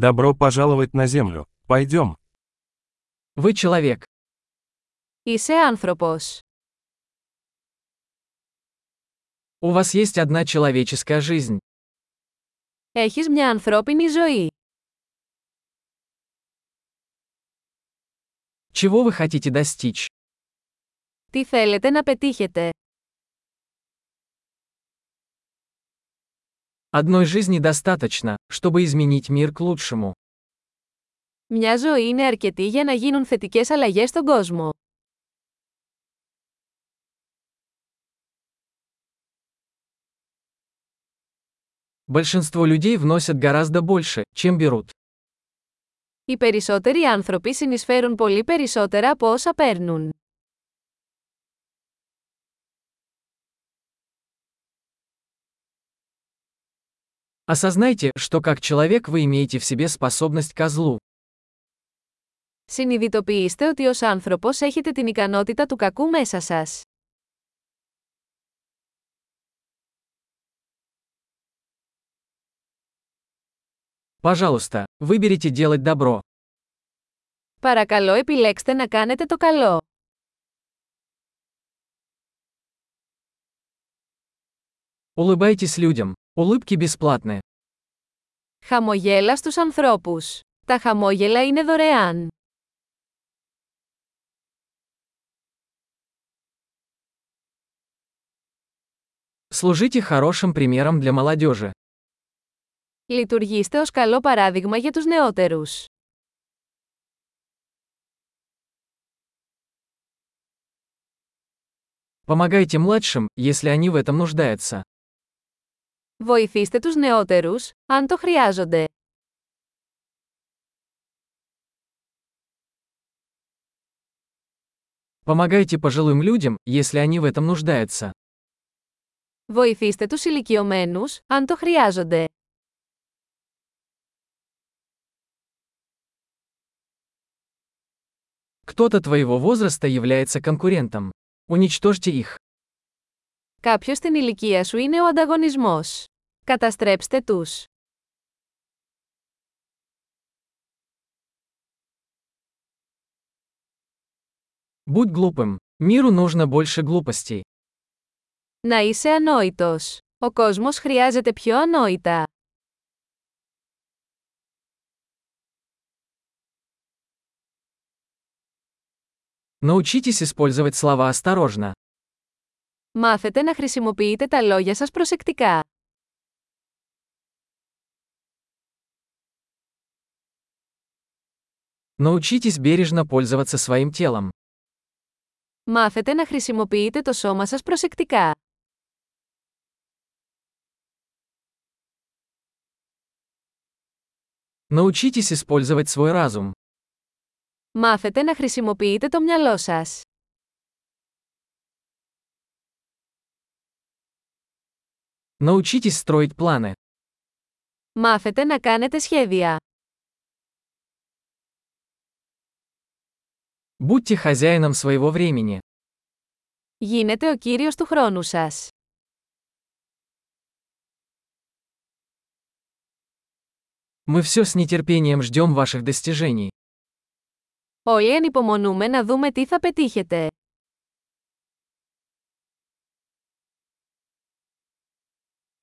Добро пожаловать на Землю. Пойдем. Вы человек. Είσαι άνθρωπος. У вас есть одна человеческая жизнь. Έχεις μια ανθρώπινη ζωή. Чего вы хотите достичь? Τι θέλετε να πετύχετε. Одной жизни достаточно, чтобы изменить мир к лучшему. Μια ζωή είναι αρκετή για να γίνουν θετικές αλλαγές στον κόσμο. Большинство людей вносят гораздо больше, чем берут. Οι περισσότεροι άνθρωποι συνεισφέρουν πολύ περισσότερα από όσα παίρνουν. Осознайте, что как человек вы имеете в себе способность ко злу. Συνειδητοποιήστε ότι ως άνθρωπος έχετε την ικανότητα του κακού μέσα σας. Пожалуйста, выберите делать добро. Παρακαλώ επιλέξτε να κάνετε το καλό. Улыбайтесь людям. Улыбки бесплатны. Χαμογέλα στους ανθρώπους. Τα χαμόγελα είναι δωρεάν. Служите хорошим примером для молодежи. Λειτουργήστε ως καλό παράδειγμα για τους νεότερους. Помогайте младшим, если они в этом нуждаются. Βοηθήστε τους νεότερους, αν το χρειάζονται. Помогайте пожилым людям, если они в этом нуждаются. Βοηθήστε τους ηλικιωμένους, αν το χρειάζονται. Кто-то твоего возраста является конкурентом. Уничтожьте их. Κάποιος στην ηλικία σου είναι ο ανταγωνισμός. Καταστρέψτε τους. Будь глупым. Миру нужно больше глупостей. Να είσαι ανόητος. Ο κόσμος χρειάζεται πιο ανόητα. Научитесь использовать слова осторожно. Μάθετε να χρησιμοποιείτε τα λόγια σας προσεκτικά. Научитесь бережно пользоваться своим телом. Μάθετε να χρησιμοποιείτε το σώμα σας προσεκτικά. Научитесь использовать свой разум. Μάθετε να χρησιμοποιείτε το μυαλό σας. Научитесь строить планы. Μάθετε να κάνετε σχέδια. Будьте хозяином своего времени. Γίνετε ο κύριος του χρόνου σας. Мы все с нетерпением ждем ваших достижений. Όλοι ανυπομονούμε να δούμε τι θα πετύχετε.